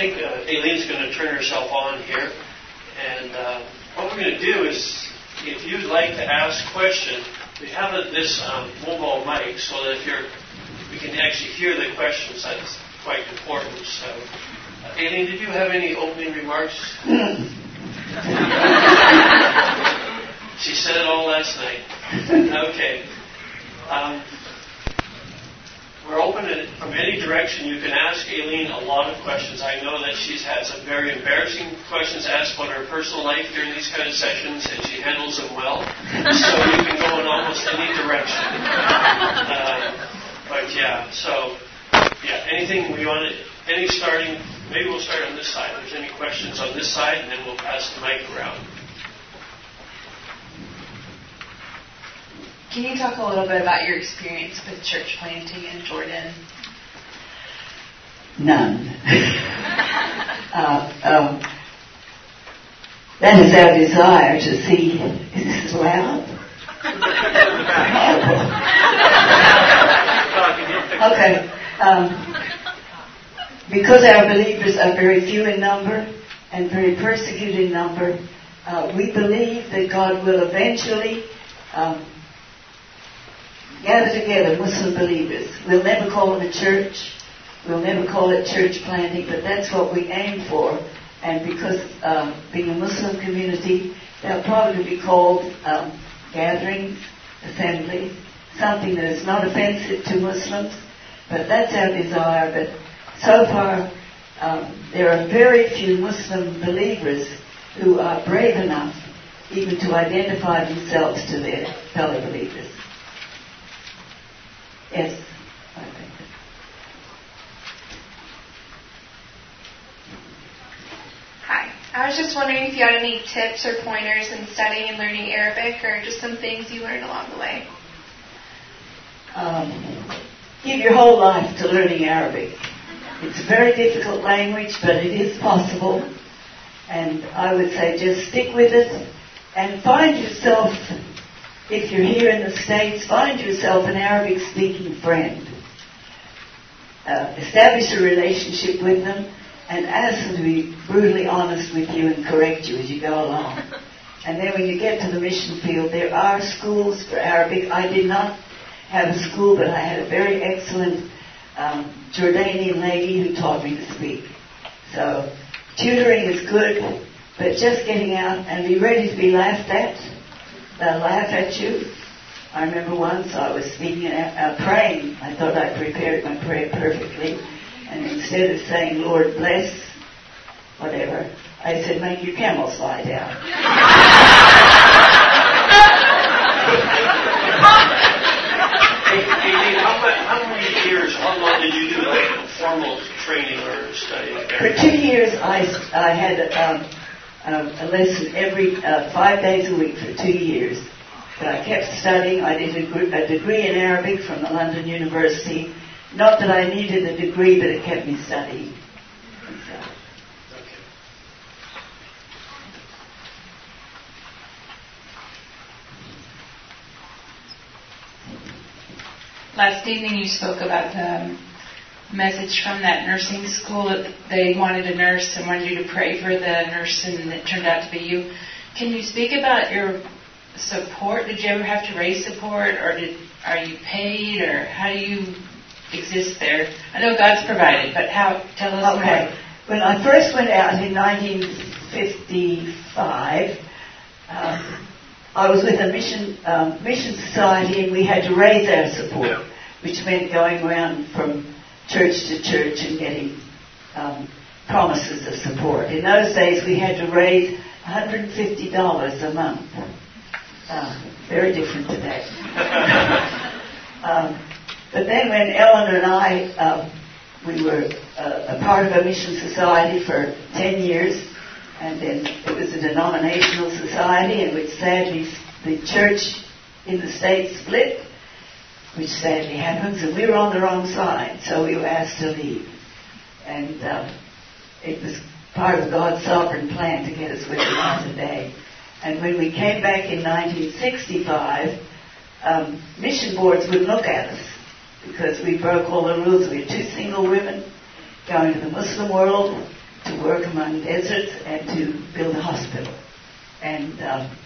think uh, Aileen's going to turn herself on here. And uh, what we're going to do is, if you'd like to ask questions, we have this um, mobile mic so that if you're, we can actually hear the questions. That's quite important. So, uh, Aileen, did you have any opening remarks? she said it all last night. Okay. Um, we're open to, from any direction. You can ask Aileen a lot of questions. I know that she's had some very embarrassing questions asked about her personal life during these kind of sessions, and she handles them well. So you can go in almost any direction. Uh, but yeah, so yeah, anything we want any starting, maybe we'll start on this side. If there's any questions on this side, and then we'll pass the mic around. Can you talk a little bit about your experience with church planting in Jordan? None. uh, um, that is our desire to see. Is this loud? okay. Um, because our believers are very few in number and very persecuted in number, uh, we believe that God will eventually um, gather together Muslim believers. We'll never call it a church. We'll never call it church planting, but that's what we aim for. And because um, being a Muslim community, they'll probably be called um, gatherings, assemblies, something that is not offensive to Muslims. But that's our desire. But so far, um, there are very few Muslim believers who are brave enough even to identify themselves to their fellow believers. Yes. Hi. I was just wondering if you had any tips or pointers in studying and learning Arabic or just some things you learned along the way. Um, give your whole life to learning Arabic. It's a very difficult language, but it is possible. And I would say just stick with it and find yourself if you're here in the States, find yourself an Arabic speaking friend. Uh, establish a relationship with them and ask them to be brutally honest with you and correct you as you go along. And then when you get to the mission field, there are schools for Arabic. I did not have a school, but I had a very excellent um, Jordanian lady who taught me to speak. So tutoring is good, but just getting out and be ready to be laughed at they'll laugh at you. I remember once I was speaking, uh, praying. I thought I prepared my prayer perfectly. And instead of saying, Lord bless, whatever, I said, make your camels lie down. hey, how, how many years, how long did you do like formal training or study? For two years, I, I had um, um, a lesson every uh, five days a week for two years. But I kept studying. I did a, a degree in Arabic from the London University. Not that I needed the degree, but it kept me studying. Last evening you spoke about the message from that nursing school that they wanted a nurse and wanted you to pray for the nurse and it turned out to be you. Can you speak about your support? Did you ever have to raise support or did are you paid or how do you exist there? I know God's provided, but how tell us okay. more. When I first went out in 1955, um, I was with a mission um, mission society and we had to raise our support, which meant going around from church to church and getting um, promises of support. In those days, we had to raise $150 a month. Uh, very different today. um, but then when Ellen and I, uh, we were uh, a part of a mission society for 10 years, and then it was a denominational society in which sadly the church in the state split, which sadly happens, and we were on the wrong side, so we were asked to leave. And uh, it was part of God's sovereign plan to get us where we are today. And when we came back in 1965, um, mission boards wouldn't look at us because we broke all the rules. We were two single women going to the Muslim world. to work among deserts and to build a hospital. And um,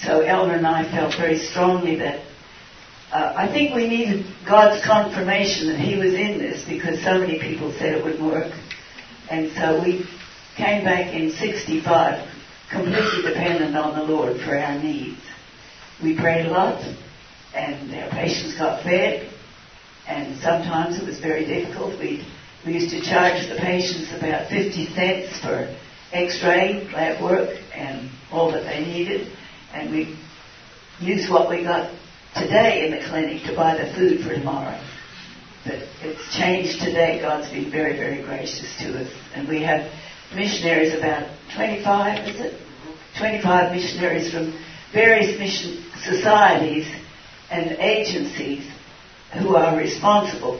so Eleanor and I felt very strongly that uh, I think we needed God's confirmation that He was in this because so many people said it wouldn't work. And so we came back in 65 completely dependent on the Lord for our needs. We prayed a lot and our patients got fed and sometimes it was very difficult. We, we used to charge the patients about 50 cents for x-ray, lab work and all that they needed and we used what we got today in the clinic to buy the food for tomorrow. But it's changed today. God's been very, very gracious to us. And we have missionaries, about 25, is it? 25 missionaries from various mission societies and agencies who are responsible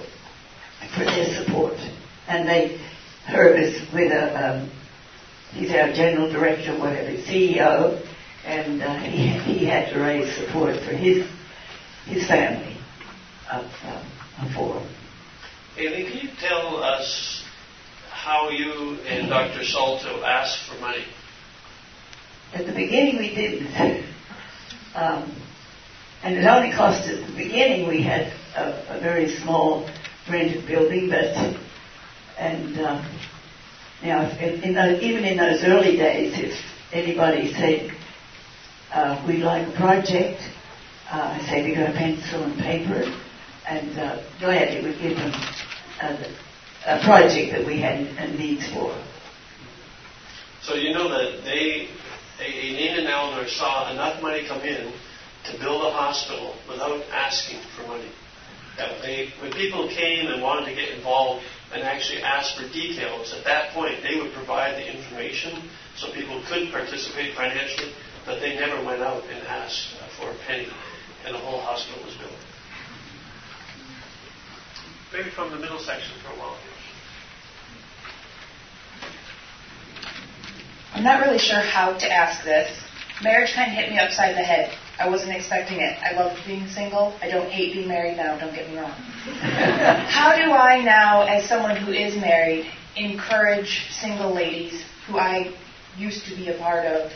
for their support. And they, Herb is with a, um, he's our general director, whatever, CEO, and uh, he, he had to raise support for his his family of, um, four. Amy, can you tell us how you and Dr. Soltau asked for money? At the beginning, we didn't. Um, and it only cost at the beginning we had a, a very small rented building, but and uh, now in, in those, even in those early days, if anybody said uh, we'd like a project, uh, I say we got a pencil and paper, and uh, gladly would give them a, a project that we had needs for. So you know that they, Aileen and Eleanor saw enough money come in to build a hospital without asking for money. That they, when people came and wanted to get involved and actually asked for details, at that point they would provide the information so people could participate financially, but they never went out and asked for a penny and the whole hospital was built. Maybe from the middle section for a while. I'm not really sure how to ask this. Marriage kind of hit me upside the head. I wasn't expecting it. I love being single. I don't hate being married now, don't get me wrong. how do I now, as someone who is married, encourage single ladies who I used to be a part of?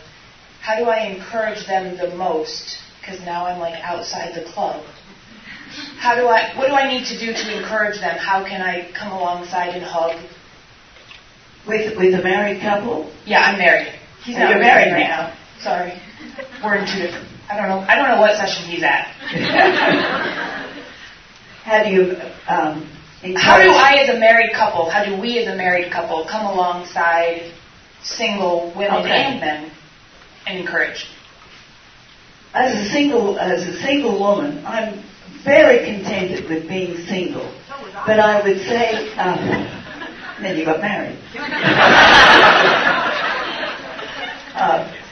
How do I encourage them the most because now I'm like outside the club. How do I, what do I need to do to encourage them? How can I come alongside and hug? With, with a married couple? Yeah, I'm married. He's not You're married right now. Sorry. We're in two different, I don't know, I don't know what session he's at. how do you, um, how do I as a married couple, how do we as a married couple come alongside single women okay. and men and encourage? As a single as a single woman, I'm very contented with being single. But I would say, um, then you got married. uh,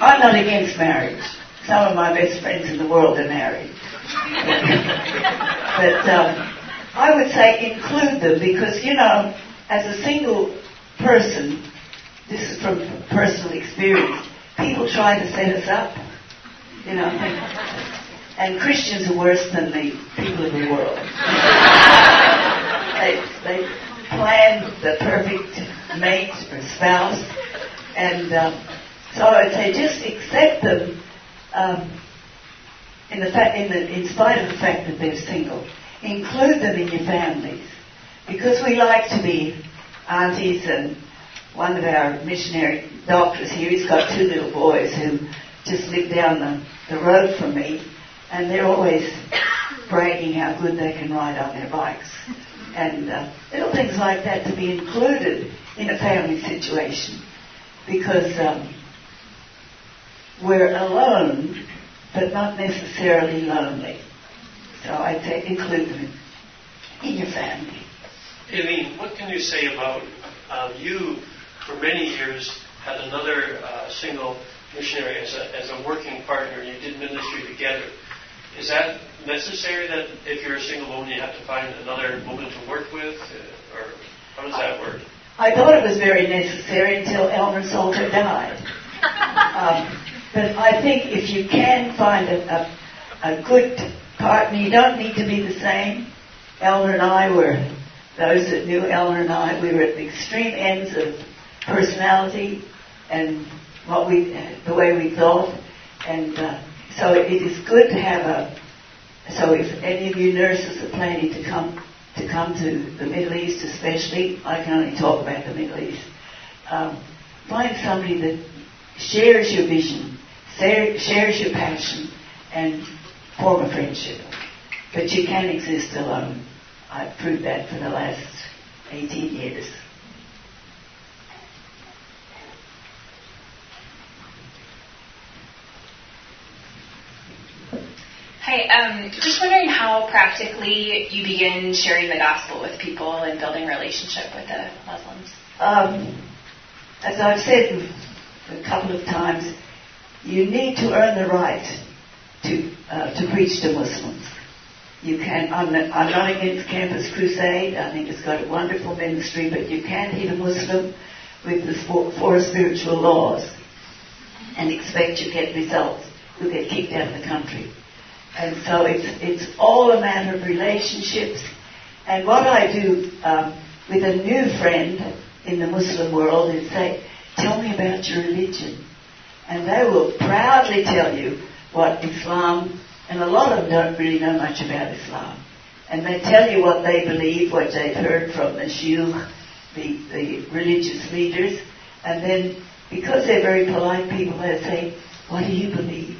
I'm not against marriage. Some of my best friends in the world are married. but um, I would say include them because, you know, as a single person, this is from personal experience, people try to set us up you know. And Christians are worse than the people of the world. they, they plan the perfect mate or spouse, and um, so I would say just accept them um, in the fa- in, the, in spite of the fact that they're single. Include them in your families because we like to be aunties and one of our missionary doctors here, he's got two little boys who just live down the, the road from me, and they're always bragging how good they can ride on their bikes. And uh, little things like that to be included in a family situation because um, we're alone, but not necessarily lonely. So I'd say include them in, in your family. Aileen, what can you say about uh, you, for many years, had another uh, single missionary as a, as a working partner you did ministry together. Is that necessary that if you're a single woman, you have to find another woman to work with? Uh, or how does that work? I thought it was very necessary until Eleanor Soltau died. um, but I think if you can find a, a, a good partner, you don't need to be the same. Eleanor and I were, those that knew Eleanor and I, we were at the extreme ends of personality and what we, the way we thought. And uh, so it is good to have a. So if any of you nurses are planning to come to come to the Middle East, especially, I can only talk about the Middle East. Um, find somebody that shares your vision, shares your passion, and form a friendship. But you can't exist alone. I've proved that for the last 18 years. Hi, um, just wondering how practically you begin sharing the gospel with people and building relationship with the Muslims. Um, as I've said a couple of times, you need to earn the right to uh, to preach to Muslims. You can. I'm not, I'm not against Campus Crusade. I think it's got a wonderful ministry, but you can't hit a Muslim with the four, spiritual laws and expect you get results. You'll get kicked out of the country. And so it's it's all a matter of relationships. And what I do um, with a new friend in the Muslim world is say, "Tell me about your religion," and they will proudly tell you what Islam, and a lot of them don't really know much about Islam. And they tell you what they believe, what they've heard from the shuyukh, the, the religious leaders, and then because they're very polite people, they say, what do you believe?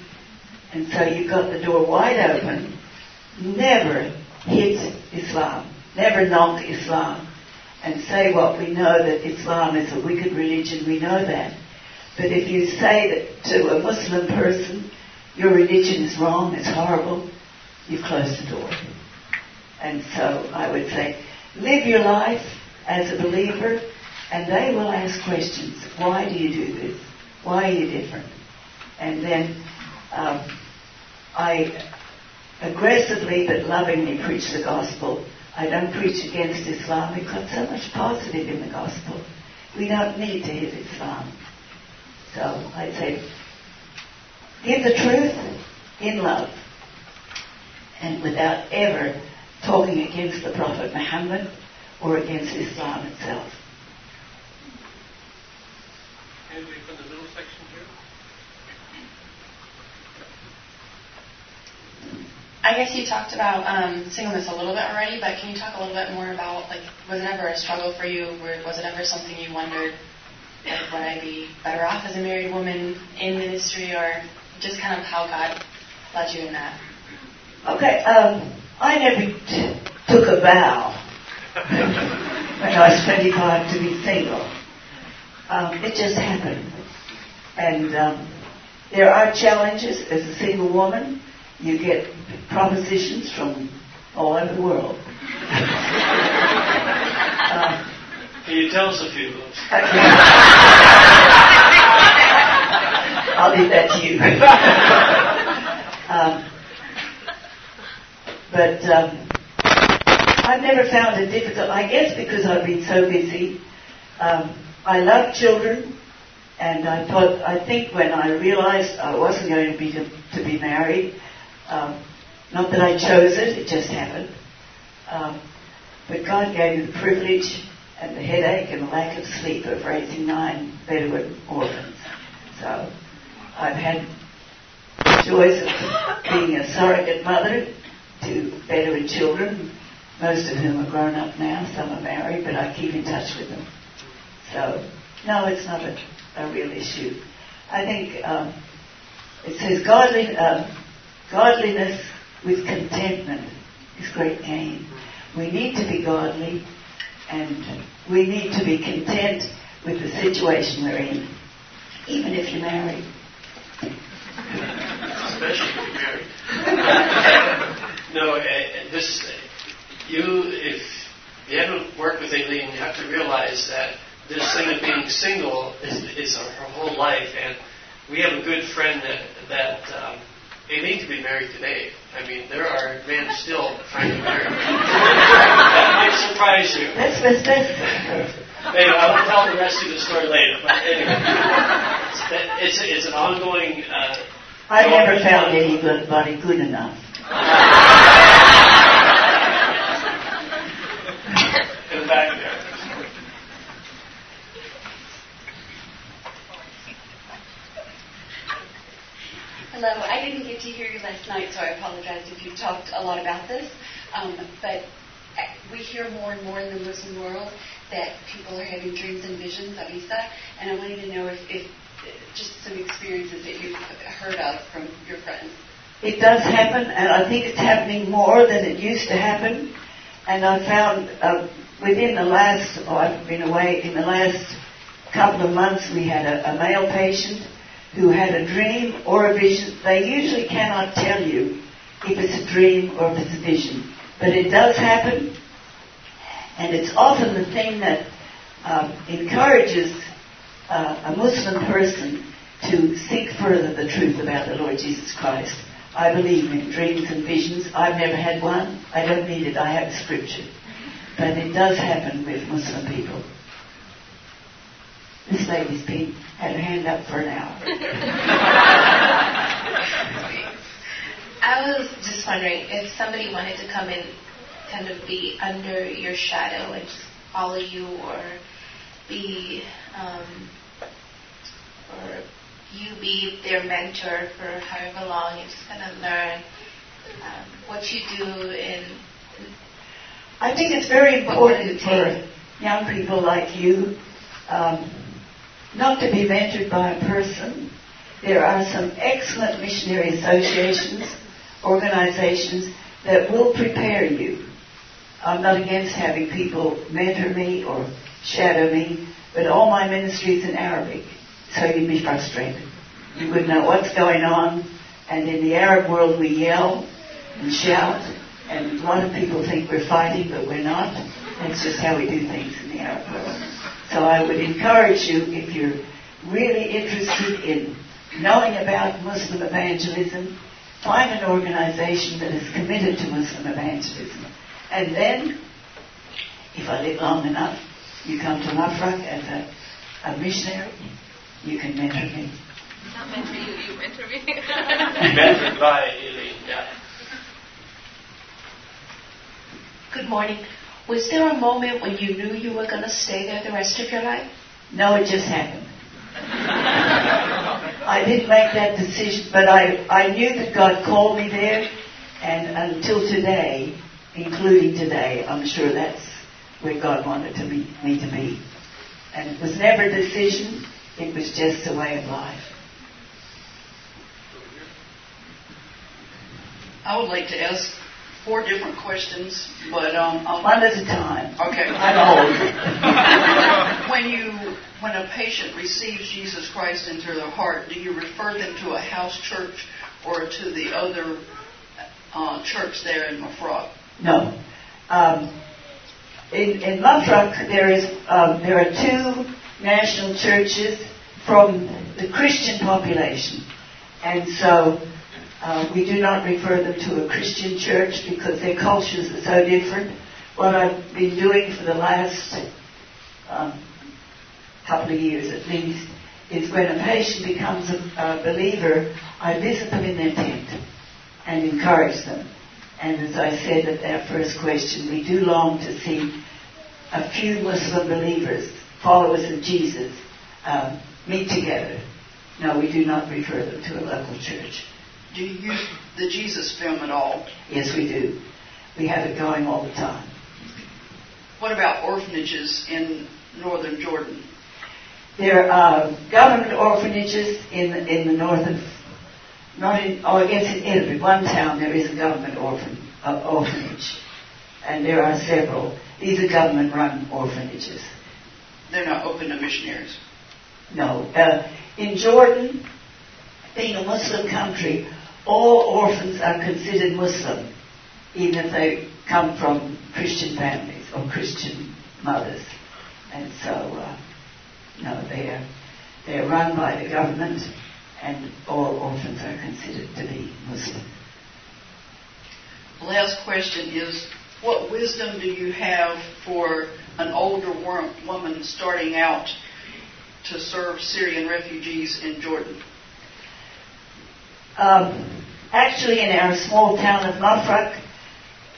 And so you've got the door wide open. Never hit Islam. Never knock Islam. And say what we know that Islam is a wicked religion, we know that. But if you say that to a Muslim person, your religion is wrong, it's horrible, you've closed the door. And so I would say, live your life as a believer, and they will ask questions. Why do you do this? Why are you different? And then um, I aggressively but lovingly preach the gospel. I don't preach against Islam. We've got so much positive in the gospel. We don't need to hit Islam. So I'd say Give the truth in love and without ever talking against the Prophet Muhammad or against Islam itself. Anybody from the middle section here? I guess you talked about um, singleness a little bit already, but can you talk a little bit more about like was it ever a struggle for you? was it ever something you wondered, like would I be better off as a married woman in ministry, or just kind of how God led you in that. Okay, um, I never t- took a vow when I was 25 to be single. Um, it just happened. And um, there are challenges as a single woman. You get propositions from all over the world. um, Can you tell us a few of those? I'll leave that to you. um, but um, I've never found it difficult. I guess because I've been so busy. Um, I love children, and I thought. I think when I realized I wasn't going to be to, to be married, um, not that I chose it, it just happened. Um, but God gave me the privilege and the headache and the lack of sleep of raising nine Bedouin orphans. So I've had the joys of being a surrogate mother to Bedouin children, most of whom are grown up now. Some are married, but I keep in touch with them. So, no, it's not a, a real issue. I think um, it says godly, uh, godliness with contentment is great gain. We need to be godly, and we need to be content with the situation we're in, even if you're married especially if you're married. no, uh, this you if you haven't worked with Aileen, you have to realize that this thing of being single is, is her whole life, and we have a good friend that that um, Aileen could be married today. I mean, there are men still trying to marry her. that might surprise you. That's that's. Anyway, I will tell the rest of the story later. But anyway, it's, it's an ongoing. Uh, I never found anybody good enough. In the back there. To hear you last night, so I apologize if you talked a lot about this. Um, but uh, we hear more and more in the Muslim world that people are having dreams and visions of Isa, and I wanted to know if, if just some experiences that you've heard of from your friends. It does happen, and I think it's happening more than it used to happen. And I found uh, within the last, oh, I've been away, in the last couple of months, we had a, a male patient who had a dream or a vision. They usually cannot tell you if it's a dream or if it's a vision, but it does happen, and it's often the thing that um, encourages uh, a Muslim person to seek further the truth about the Lord Jesus Christ. I believe in dreams and visions. I've never had one. I don't need it. I have scripture. But it does happen with Muslim people. This lady's been had her hand up for an hour. I was just wondering if somebody wanted to come and kind of be under your shadow and just follow you or be um, or you be their mentor for however long and just kind of learn um, what you do and I think it's very important for young people like you um, not to be mentored by a person. There are some excellent missionary associations, organizations that will prepare you. I'm not against having people mentor me or shadow me, but all my ministry is in Arabic, so you'd be frustrated. You wouldn't know what's going on, and in the Arab world we yell and shout, and a lot of people think we're fighting, but we're not. That's just how we do things in the Arab world. So I would encourage you, if you're really interested in knowing about Muslim evangelism, find an organization that is committed to Muslim evangelism. And then, if I live long enough, you come to Mafraq as a, a missionary, you can mentor me. not mentor you, you mentor me. Mentored by Aileen, yeah. Good morning. Was there a moment when you knew you were going to stay there the rest of your life? No, it just happened. I didn't make that decision, but I, I knew that God called me there, and until today, including today, I'm sure that's where God wanted to be, me to be. And it was never a decision, it was just a way of life. I would like to ask four different questions, but um, I'll, One at a time. okay. I'm old. when you when a patient receives Jesus Christ into their heart, do you refer them to a house church or to the other uh, church there in Mafraq? No. Um, in, in Mafraq, there is um, there are two national churches from the Christian population, and so uh, we do not refer them to a Christian church because their cultures are so different. What I've been doing for the last um, couple of years at least is when a patient becomes a, a believer, I visit them in their tent and encourage them. And as I said at our first question, we do long to see a few Muslim believers, followers of Jesus, um, meet together. No, we do not refer them to a local church. Do you use the Jesus film at all? Yes, we do. We have it going all the time. What about orphanages in northern Jordan? There are government orphanages in in the northern, not in, oh, I guess in every one town there is a government orphan, uh, orphanage, and there are several. These are government-run orphanages. They're not open to missionaries. No, uh, in Jordan, being a Muslim country, all orphans are considered Muslim, even if they come from Christian families or Christian mothers, and so. Uh, no, they are, they are run by the government and all orphans are considered to be Muslim. The last question is what wisdom do you have for an older woman starting out to serve Syrian refugees in Jordan? Um, actually, in our small town of Mafraq,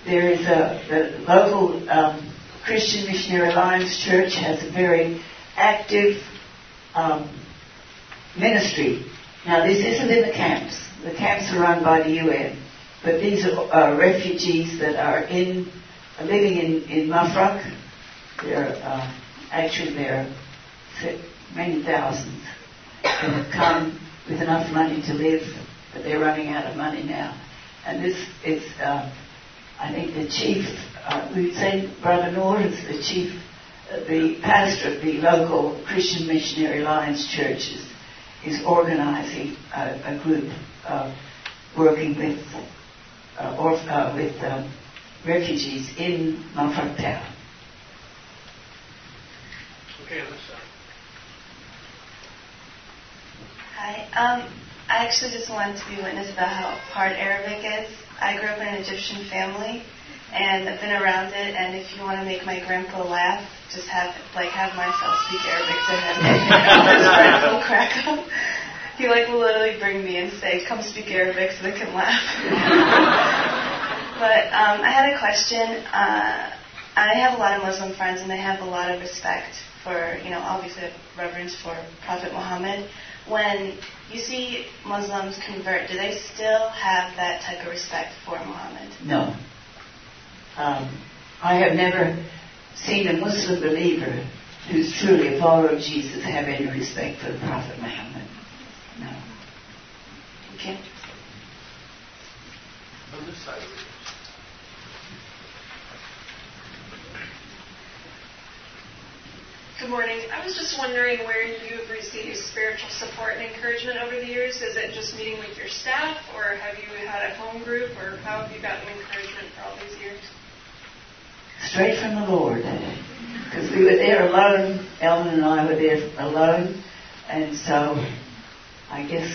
there is a the local um, Christian Missionary Alliance Church has a very active um, ministry, Now, this isn't in the camps. The camps are run by the UN. But these are refugees that are in, are living in, in Mafraq. They're, uh, actually, there many thousands that have come with enough money to live, but they're running out of money now. And this is, uh, I think, the chief, uh, we would say Brother Noor is the chief, uh, the pastor of the local Christian Missionary Alliance churches is organizing a, a group working with uh, or, uh, with um, refugees in Mafraq town. Okay, on this side. Hi. Um, I actually just wanted to be witness about how hard Arabic is. I grew up in an Egyptian family, and I've been around it. And if you want to make my grandpa laugh, just have like have myself speak Arabic to him. His friends will crack up. He like will literally bring me and say, "Come speak Arabic so they can laugh." but um, I had a question. Uh, I have a lot of Muslim friends, and they have a lot of respect for, you know, obviously reverence for Prophet Muhammad. When you see Muslims convert, do they still have that type of respect for Muhammad? No. Um, I have never seen a Muslim believer who's truly a follower of Jesus have any respect for the Prophet Muhammad. No. Okay. On this side. Good morning. I was just wondering where you've received spiritual support and encouragement over the years. Is it just meeting with your staff, or have you had a home group, or how have you gotten encouragement for all these years? Straight from the Lord. Because we were there alone. Ellen and I were there alone. And so I guess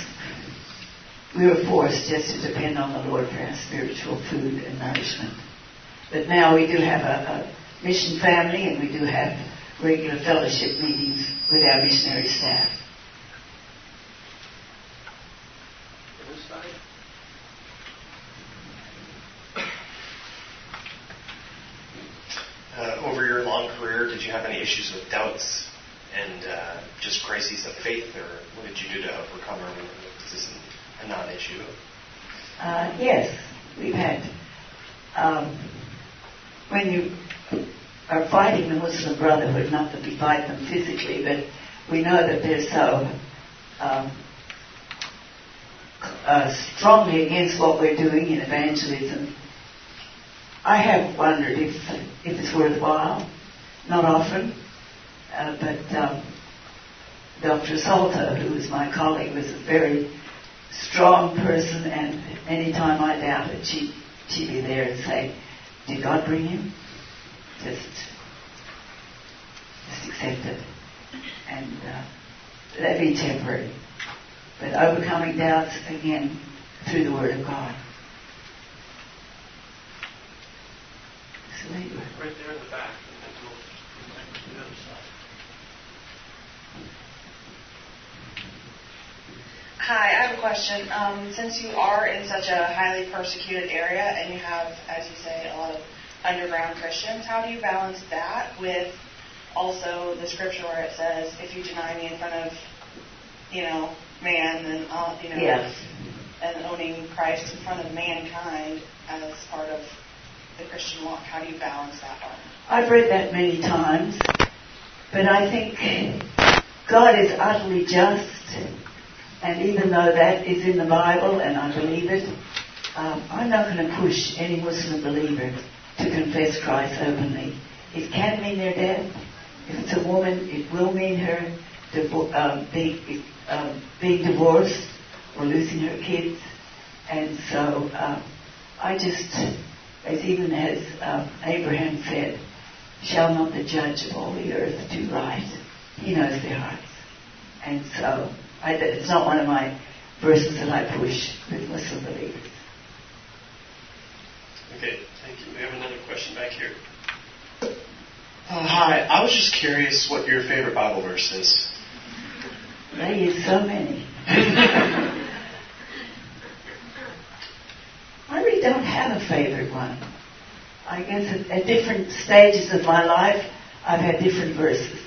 we were forced just to depend on the Lord for our spiritual food and nourishment. But now we do have a, a mission family and we do have regular fellowship meetings with our missionary staff. Uh, over your long career, did you have any issues with doubts and uh, just crises of faith, or what did you do to overcome them? Is this a non-issue? Uh, yes, we've had. Um, when you are fighting the Muslim Brotherhood, not that we fight them physically, but we know that they're so um, uh, strongly against what we're doing in evangelism. I have wondered if if it's worthwhile. Not often, uh, but um, Dr. Soltau, who was my colleague, was a very strong person, and any time I doubted, she she'd be there and say, "Did God bring him?" Just just accept it, and uh, let be temporary. But overcoming doubts again through the Word of God. Right there in the back. The other side. Hi, I have a question. Um, since you are in such a highly persecuted area and you have, as you say, a lot of underground Christians, how do you balance that with also the scripture where it says, "If you deny me in front of, you know, man, then I'll, you know," Yes. and owning Christ in front of mankind as part of the Christian walk? How do you balance that one? I've read that many times, but I think God is utterly just, and even though that is in the Bible and I believe it, um, I'm not going to push any Muslim believer to confess Christ openly. It can mean their death. If it's a woman, it will mean her um, being, um, being divorced or losing her kids. And so um, I just, as even as um, Abraham said, shall not the judge of all the earth do right? He knows their hearts. And so I, it's not one of my verses that I push with Muslim believers. Okay, thank you. We have another question back here. Uh, hi, I was just curious what your favorite Bible verse is. They use so many. I really don't have a favorite one. I guess at, at different stages of my life, I've had different verses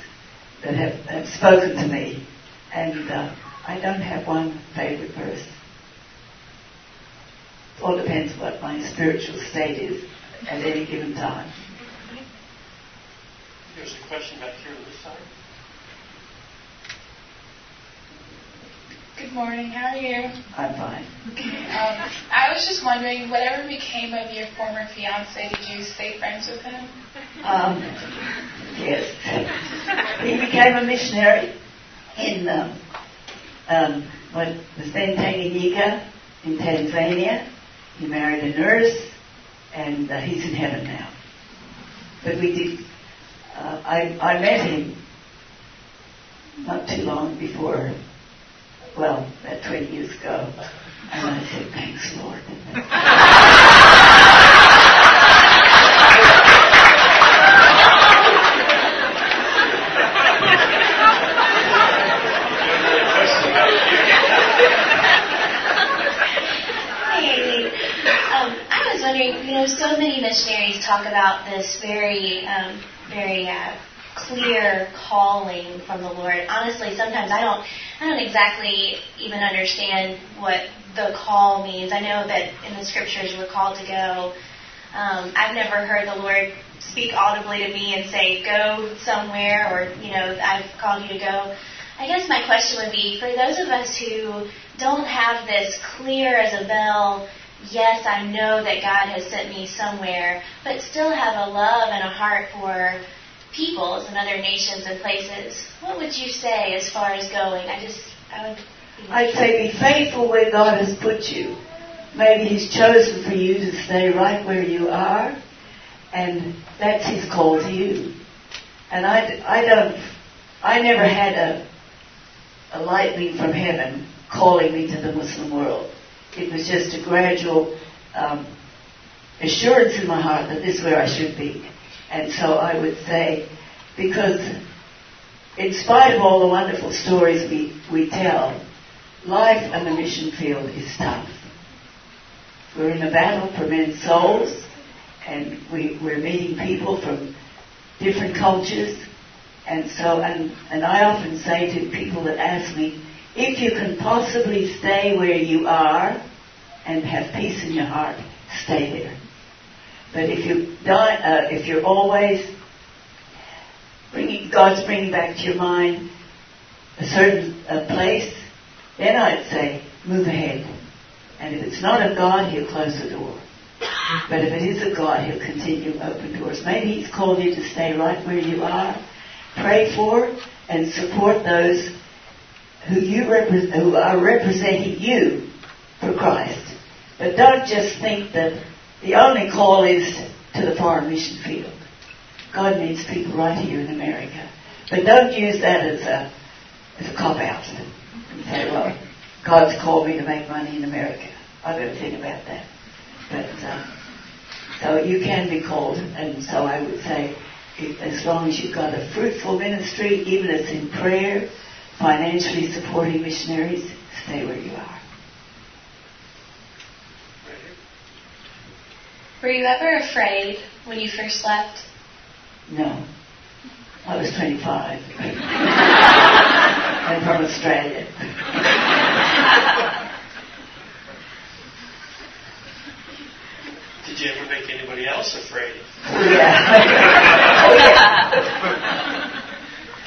that have, have spoken to me. And uh, I don't have one favorite verse. It all depends what my spiritual state is at any given time. There's a question back here on this side. Good morning. How are you? I'm fine. Um, I was just wondering, whatever became of your former fiance, did you stay friends with him? Um, yes. he became a missionary in um, um, what was then Tanganyika in Tanzania. He married a nurse, and uh, he's in heaven now. But we did. Uh, I I met him not too long before. Well, about 20 years ago, and I said, "Thanks, Lord." Um, I was wondering, you know, so many missionaries talk about this very, um, very uh, clear calling from the Lord. Honestly, sometimes I don't, I don't exactly even understand what the call means. I know that in the scriptures we're called to go. Um, I've never heard the Lord speak audibly to me and say, "Go somewhere," or you know, "I've called you to go." I guess my question would be for those of us who don't have this clear as a bell, yes, I know that God has sent me somewhere, but still have a love and a heart for peoples and other nations and places. What would you say as far as going? I just, I would. I'd say be faithful where God has put you. Maybe He's chosen for you to stay right where you are, and that's His call to you. And I, I don't, I never had a, a lightning from heaven calling me to the Muslim world. It was just a gradual um, assurance in my heart that this is where I should be. And so I would say, because in spite of all the wonderful stories we, we tell, life on the mission field is tough. We're in a battle for men's souls, and we, we're meeting people from different cultures. And so, and, and I often say to people that ask me, if you can possibly stay where you are and have peace in your heart, stay there. But if you uh, if you're always bringing God's bringing back to your mind a certain uh, place, then I'd say move ahead. And if it's not of God, He'll close the door. But if it is of God, He'll continue open doors. Maybe He's called you to stay right where you are. Pray for and support those who you repre- who are representing you for Christ. But don't just think that the only call is to the foreign mission field. God needs people right here in America. But don't use that as a as a cop out and say, well, God's called me to make money in America. I've got to think about that. But uh, so you can be called, and so I would say, as long as you've got a fruitful ministry, even if it's in prayer, financially supporting missionaries, stay where you are. Were you ever afraid when you first left? No. I was 25. I'm from Australia. Did you ever make anybody else afraid? Yeah. oh, yeah.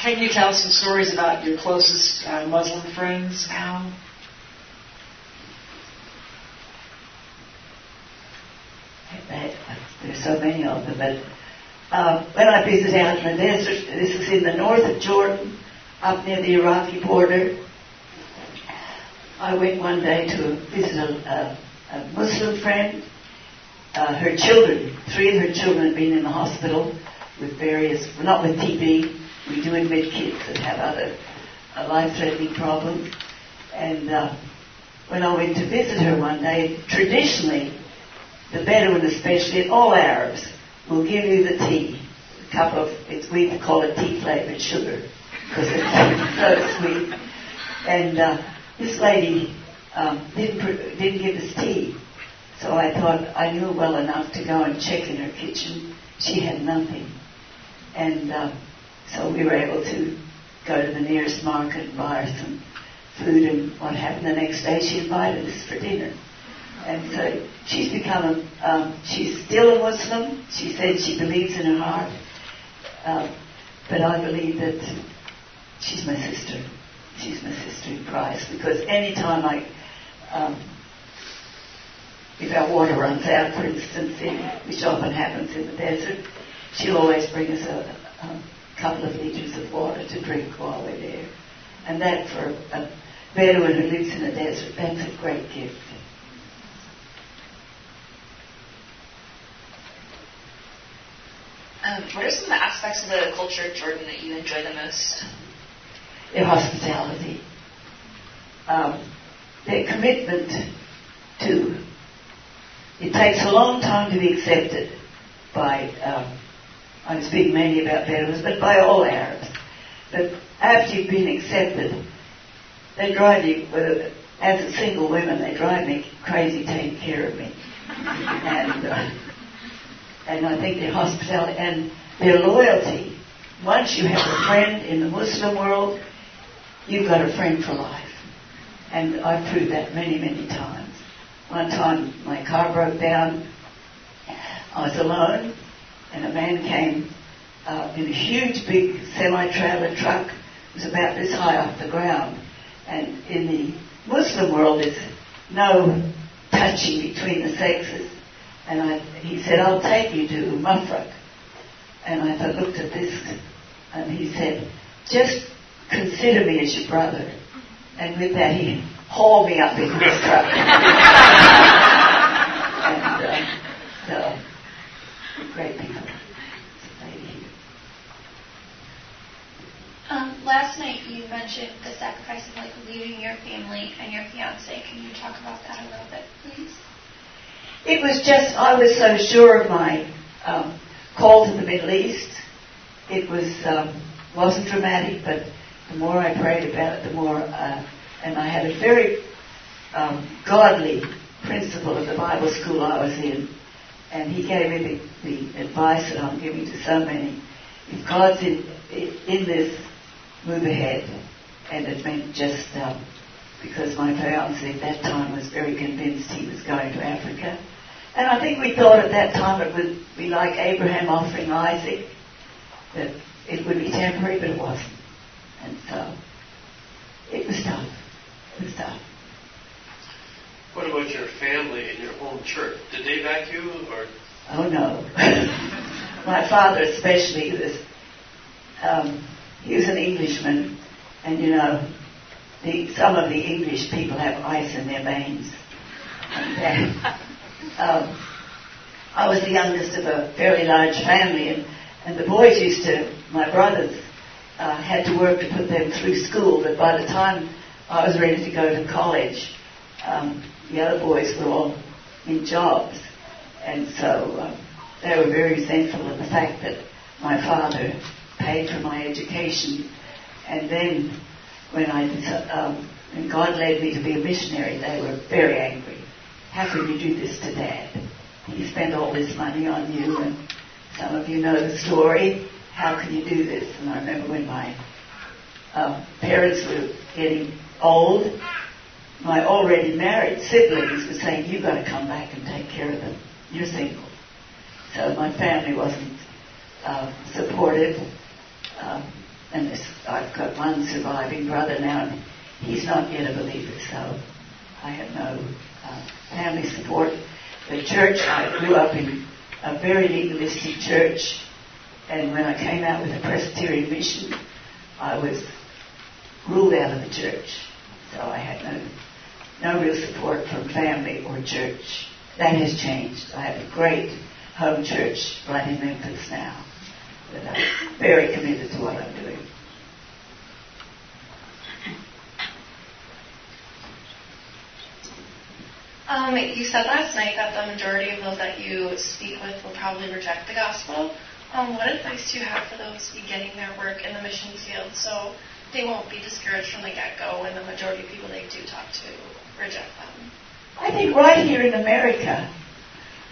Can you tell some stories about your closest uh, Muslim friends, Al? There's so many of them, but uh, when I visited in desert, this is in the north of Jordan, up near the Iraqi border. I went one day to visit a, a, a Muslim friend. Uh, her children, three of her children had been in the hospital with various, well, not with TB, we do admit kids that have other uh, life-threatening problems. And uh, when I went to visit her one day, traditionally, the Bedouin especially, all Arabs, will give you the tea, a cup of, it's, we call it tea-flavored sugar, because it's so sweet. And uh, this lady um, didn't, didn't give us tea. So I thought I knew well enough to go and check in her kitchen. She had nothing. And uh, so we were able to go to the nearest market and buy her some food and what happened the next day, she invited us for dinner. And so she's become a, um, she's still a Muslim. She says she believes in her heart. Um, but I believe that she's my sister. She's my sister in Christ. Because any time I, um, if our water runs out, for instance, in, which often happens in the desert, she'll always bring us a, a couple of liters of water to drink while we're there. And that for a Bedouin who lives in the desert, that's a great gift. Um, what are some of the aspects of the culture of Jordan that you enjoy the most? Their hospitality, um, their commitment to. It takes a long time to be accepted by. Um, I'm speaking mainly about Bedouins, but by all Arabs. But after you've been accepted, they drive you. As a single woman, they drive me crazy taking care of me, and. Uh, and I think their hospitality and their loyalty. Once you have a friend in the Muslim world, you've got a friend for life. And I've proved that many, many times. One time my car broke down. I was alone, and a man came uh, in a huge, big semi-trailer truck. It was about this high off the ground. And in the Muslim world, there's no touching between the sexes. And I, he said, I'll take you to Mafraq. And I thought, looked at this, and he said, just consider me as your brother. And with that, he hauled me up in his truck. and uh, so, great people. Um, last night you mentioned the sacrifice of like leaving your family and your fiance. Can you talk about that a little bit, please? It was just, I was so sure of my um, call to the Middle East. It was, um, wasn't dramatic, but the more I prayed about it, the more, uh, and I had a very um, godly principal at the Bible school I was in, and he gave me the, the advice that I'm giving to so many. If God's in, in this, move ahead. And it meant just um, because my fiance at that time was very convinced he was going to Africa. And I think we thought at that time it would be like Abraham offering Isaac, that it would be temporary, but it wasn't. And so it was tough. It was tough. What about your family and your home church? Did they back you or? Oh no. my father especially was um, he was an Englishman and you know the, some of the English people have ice in their veins. Um, I was the youngest of a fairly large family, and, and the boys used to, my brothers, uh, had to work to put them through school, but by the time I was ready to go to college, um, the other boys were all in jobs. And so um, they were very thankful of the fact that my father paid for my education. And then when I, um, when God led me to be a missionary, they were very angry. How can you do this to Dad? He spent all this money on you, and some of you know the story. How can you do this? And I remember when my um, parents were getting old, my already married siblings were saying, You've got to come back and take care of them. You're single. So my family wasn't uh, supportive. Um, and this, I've got one surviving brother now, and he's not yet a believer, so I have no uh, family support. The church, I grew up in a very legalistic church, and when I came out with the Presbyterian mission, I was ruled out of the church. So I had no, no real support from family or church. That has changed. I have a great home church right in Memphis now. But I'm very committed to what I'm doing. Um, you said last night that the majority of those that you speak with will probably reject the gospel. Um, what advice do you have for those beginning their work in the mission field so they won't be discouraged from the get-go when the majority of people they do talk to reject them? I think right here in America,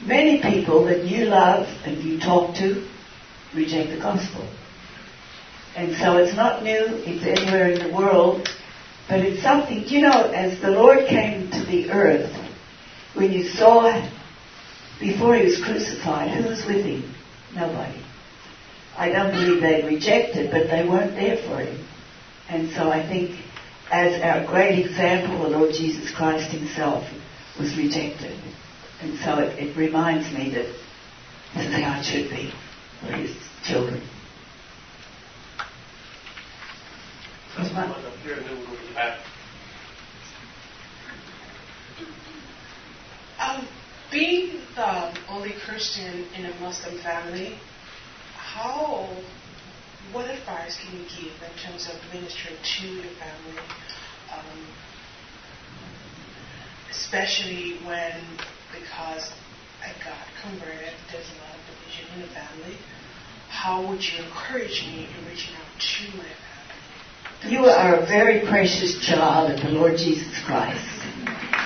many people that you love and you talk to reject the gospel. And so it's not new. It's anywhere in the world. But it's something, you know, as the Lord came to the earth, when you saw before he was crucified, who was with him? Nobody. I don't believe they rejected, but they weren't there for him. And so I think as our great example, the Lord Jesus Christ himself was rejected. And so it, it reminds me that this is how it should be for his children. Um, being the only Christian in a Muslim family, how, what advice can you give in terms of ministering to the family? Um, especially when, because I got converted, there's a lot of division in the family. How would you encourage me in reaching out to my family? You are a very precious child of the Lord Jesus Christ.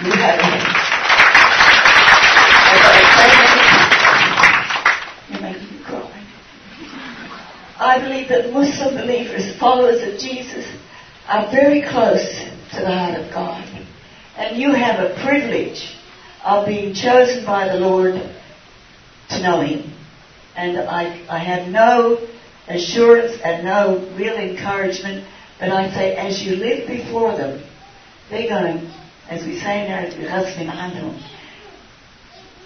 You have me. I believe that Muslim believers, followers of Jesus, are very close to the heart of God. And you have a privilege of being chosen by the Lord to know Him. And I, I have no assurance and no real encouragement, but I say as you live before them, they're going as we say Arabic,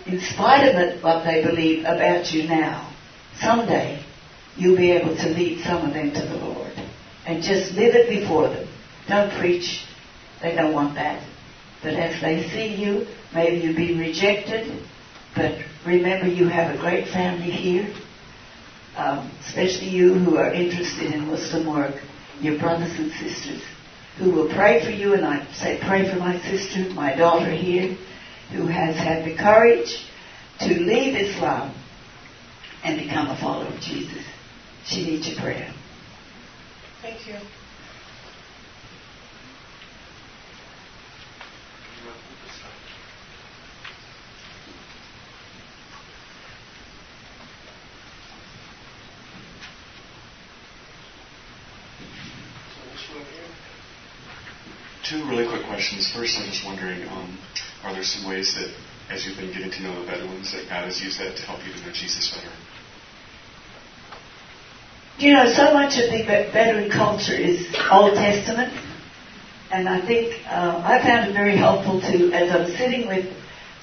in spite of it, what they believe about you now, someday you'll be able to lead some of them to the Lord. And just live it before them. Don't preach. They don't want that. But as they see you, maybe you've been rejected, but remember you have a great family here, um, especially you who are interested in Muslim work, your brothers and sisters, who will pray for you, and I say pray for my sister, my daughter here, who has had the courage to leave Islam and become a follower of Jesus. She needs your prayer. Thank you. Two really quick questions. First, I'm just wondering, um, are there some ways that, as you've been getting to know the Bedouins, that God has used that to help you to know Jesus better? You know, so much of the Bedouin culture is Old Testament, and I think uh, I found it very helpful to, as I was sitting with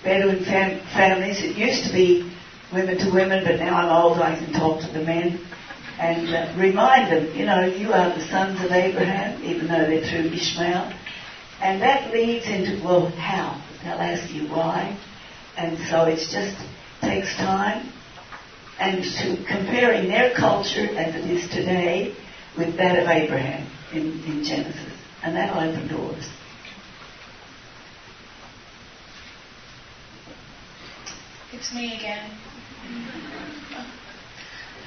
Bedouin fam- families, it used to be women to women, but now I'm old, I can talk to the men and uh, remind them, you know, you are the sons of Abraham, even though they're through Ishmael. And that leads into, well, how? They'll ask you why. And so it just takes time. And to comparing their culture as it is today with that of Abraham in, in Genesis. And that'll open doors. It's me again.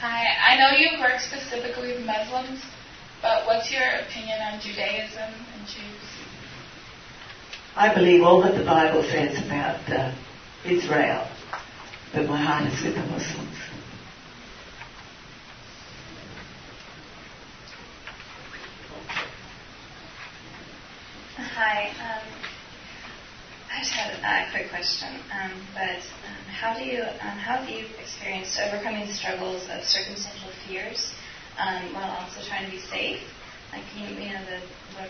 Hi, I know you work specifically with Muslims, but what's your opinion on Judaism and Jews? I believe all that the Bible says about uh, Israel, but my heart is with the Muslims. Hi. Um, I just had a quick question. Um, but um, how do you um, how have you experienced overcoming the struggles of circumstantial fears um, while also trying to be safe? Like you, you know, the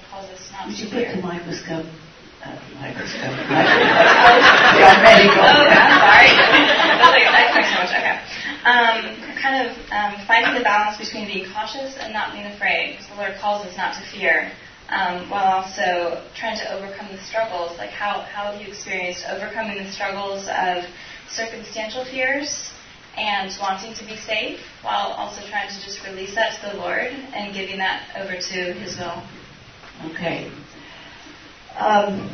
calls us not Would to you put the microscope? Uh, microscope. yeah, medical. Oh, I'm sorry. I was like, that makes so much. Okay. Um, kind of um, finding the balance between being cautious and not being afraid. Because the Lord calls us not to fear, um, while also trying to overcome the struggles. Like how how have you experienced overcoming the struggles of circumstantial fears and wanting to be safe, while also trying to just release that to the Lord and giving that over to His will. Okay. Um,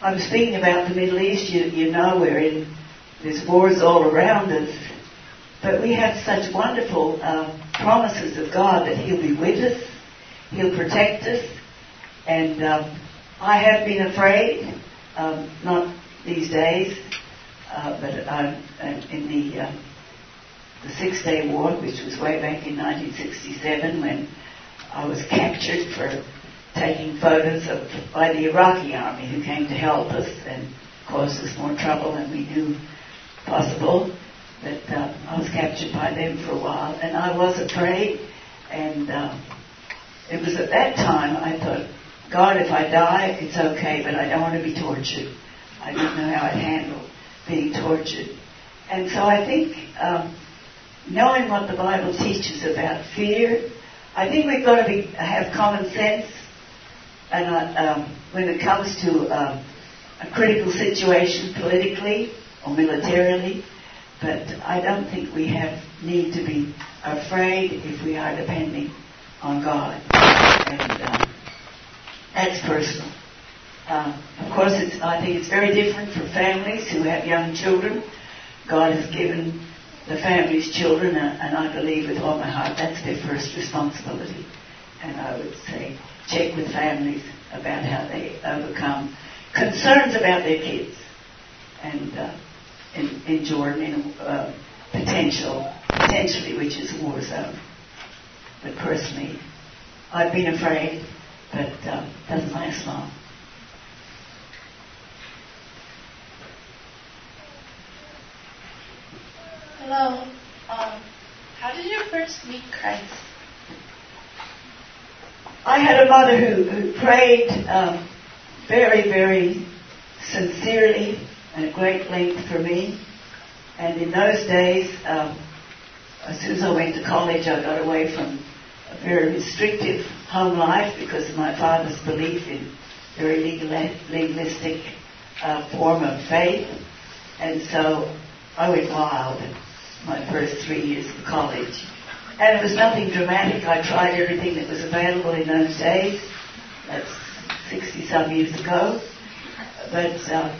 I'm speaking about the Middle East. You, you know we're in, there's wars all around us. But we have such wonderful uh, promises of God that He'll be with us, He'll protect us. And um, I have been afraid, um, not these days, uh, but uh, in the, uh, the Six Day War, which was way back in 1967 when I was captured for taking photos of by the Iraqi army who came to help us and caused us more trouble than we knew possible. But uh, I was captured by them for a while, and I was afraid. And uh, it was at that time I thought, God, if I die, it's okay, but I don't want to be tortured. I don't know how I'd handle being tortured. And so I think um, knowing what the Bible teaches about fear, I think we've got to be, have common sense. And uh, um, when it comes to um, a critical situation politically or militarily, but I don't think we have need to be afraid if we are depending on God. And um, that's personal. Um, of course, it's, I think it's very different for families who have young children. God has given the family's children, and, and I believe with all my heart that's their first responsibility. And I would say check with families about how they overcome concerns about their kids. And uh, in, in Jordan, in a uh, potential, potentially, which is a war zone. But personally, I've been afraid, but um, doesn't last long. Hello. Um, how did you first meet Christ? I had a mother who, who prayed um, very, very sincerely and at great length for me. And in those days, um, as soon as I went to college, I got away from a very restrictive home life because of my father's belief in very legalistic uh, form of faith. And so I went wild my first three years of college. And it was nothing dramatic. I tried everything that was available in those days. That's 60 some years ago. But uh,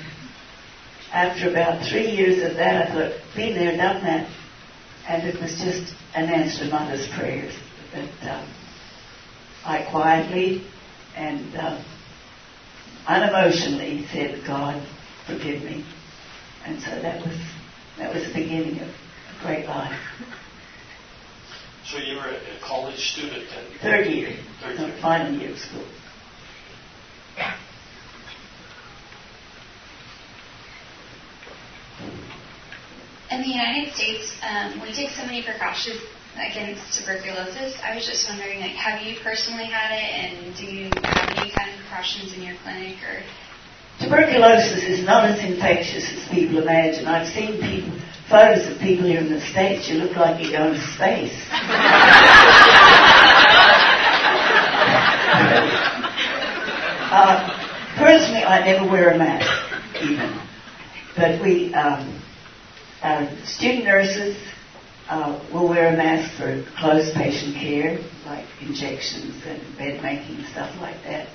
after about three years of that, I thought, been there, done that. And it was just an answer to mother's prayers. That uh, I quietly and uh, unemotionally said, God, forgive me. And so that was that was the beginning of a great life. So you were a college student then? Third year. Third year. Final year of school. In the United States, um, we take so many precautions against tuberculosis. I was just wondering, like, have you personally had it, and do you have any kind of precautions in your clinic, or? Tuberculosis is not as infectious as people imagine. I've seen people, photos of people here in the States. You look like you're going to space. uh, personally, I never wear a mask, even. But we, um, our student nurses uh, will wear a mask for close patient care, like injections and bed making, stuff like that.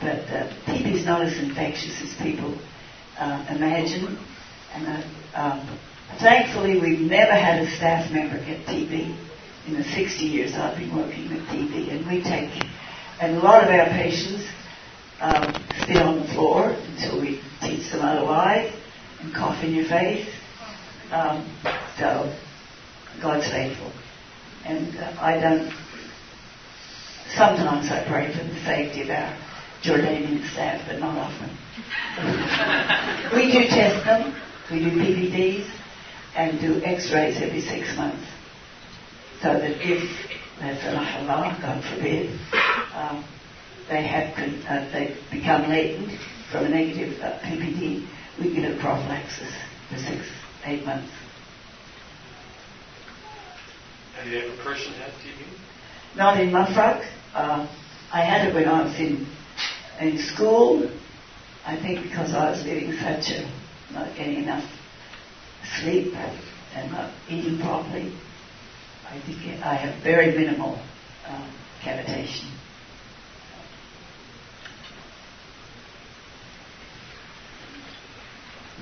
But uh, TB is not as infectious as people uh, imagine. And uh, um, thankfully, we've never had a staff member get TB in the 60 years I've been working with TB. And we take, and a lot of our patients um, on the floor until we teach them otherwise and cough in your face. Um, so God's faithful. And uh, I don't, sometimes I pray for the safety of our Jordanian staff, but not often. we do test them, we do PPDs, and do x-rays every six months. So that if, that's Allah, God forbid, um, they have uh, they become latent from a negative uh, PPD, we get a prophylaxis for six, eight months. Have you ever personally had TB? Not in Mafraq. Uh, I had it when I was in in school. I think because I was living such a not getting enough sleep and not eating properly. I think I have very minimal um, cavitation.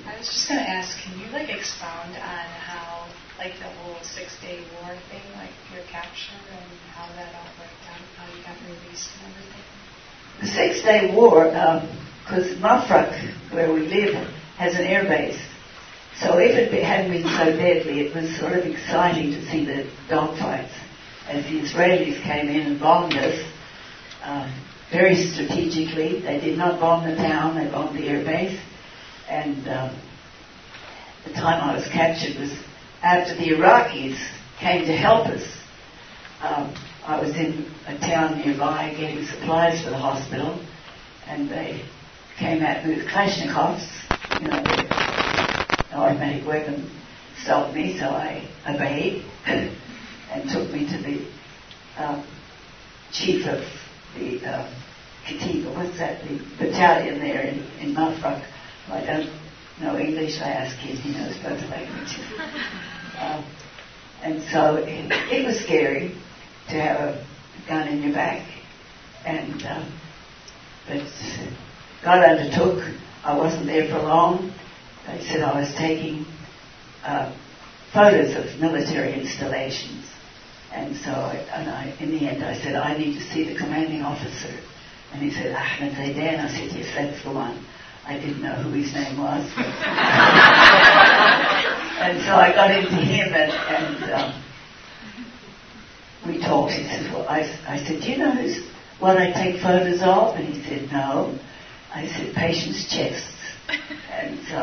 I was just going to ask, can you like expound on how like the whole Six Day War thing, like your capture and how that all worked out, how you got released and everything? The Six Day War, because um, Mafraq, where we live, has an air base. So if it hadn't been so deadly, it was sort of exciting to see the dogfights. As the Israelis came in and bombed us, um, very strategically. They did not bomb the town, they bombed the air base. And um, the time I was captured was after the Iraqis came to help us. Um, I was in a town nearby getting supplies for the hospital, and they came at me with Kalashnikovs, you know, automatic weapon, stopped me, so I obeyed and took me to the um, chief of the uh, Katiba, what's that, the battalion there in, in Mafraq. I don't know English, I asked him, he knows both languages. Um, and so it, it, was scary to have a gun in your back. And um, but God undertook. I wasn't there for long. They said I was taking uh, photos of military installations. And so, I, and I, in the end, I said, I need to see the commanding officer. And he said, Ahmed Zaidan. I said, yes, that's the one. I didn't know who his name was. and so I got into him and, and um, we talked. He said, well, I, I said, do you know who's, what I take photos of? And he said, no. I said, patients' chests. And so,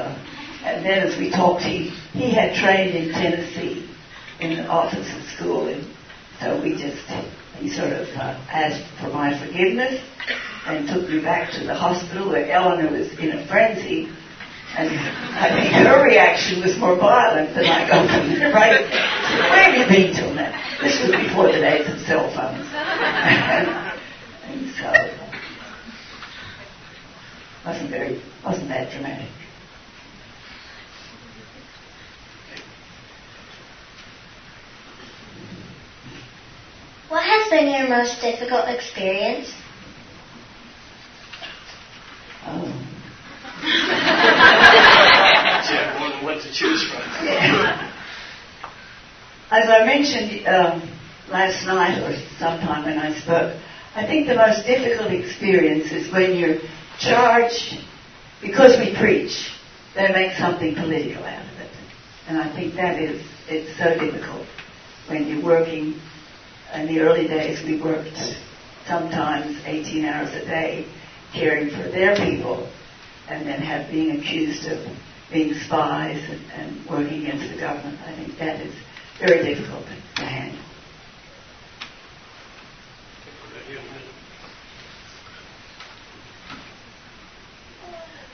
and then as we talked, he, he had trained in Tennessee in the officer school. And so we just, he sort of uh, asked for my forgiveness and took me back to the hospital where Eleanor was in a frenzy. And I think her reaction was more violent than I got from her, right? Where have you been till now? This was before the days of cell phones. and so, wasn't very, wasn't that dramatic. What has been your most difficult experience? Oh. you have more than one to choose from. yeah. As I mentioned um, last night or sometime when I spoke, I think the most difficult experience is when you're charged, because we preach, they make something political out of it. And I think that is, it's so difficult when you're working. In the early days, we worked sometimes 18 hours a day caring for their people and then have being accused of being spies and, and working against the government. I think that is very difficult to handle.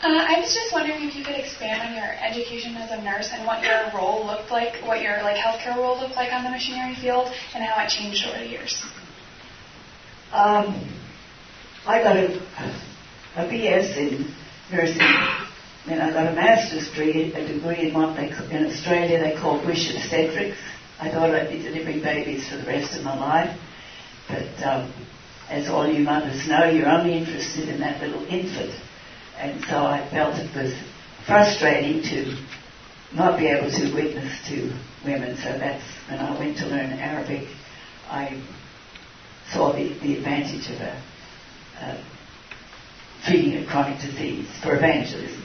Uh, I was just wondering if you could expand on your education as a nurse and what your role looked like, what your like healthcare role looked like on the missionary field, and how it changed over the years. Um, I got a, a BS in nursing, and I got a master's degree, a degree in what they in Australia they call wish obstetrics. I thought I'd be delivering babies for the rest of my life, but um, as all you mothers know, you're only interested in that little infant, and so I felt it was frustrating to not be able to witness to women. So that's when I went to learn Arabic. I saw the, the advantage of a treating a chronic disease for evangelism.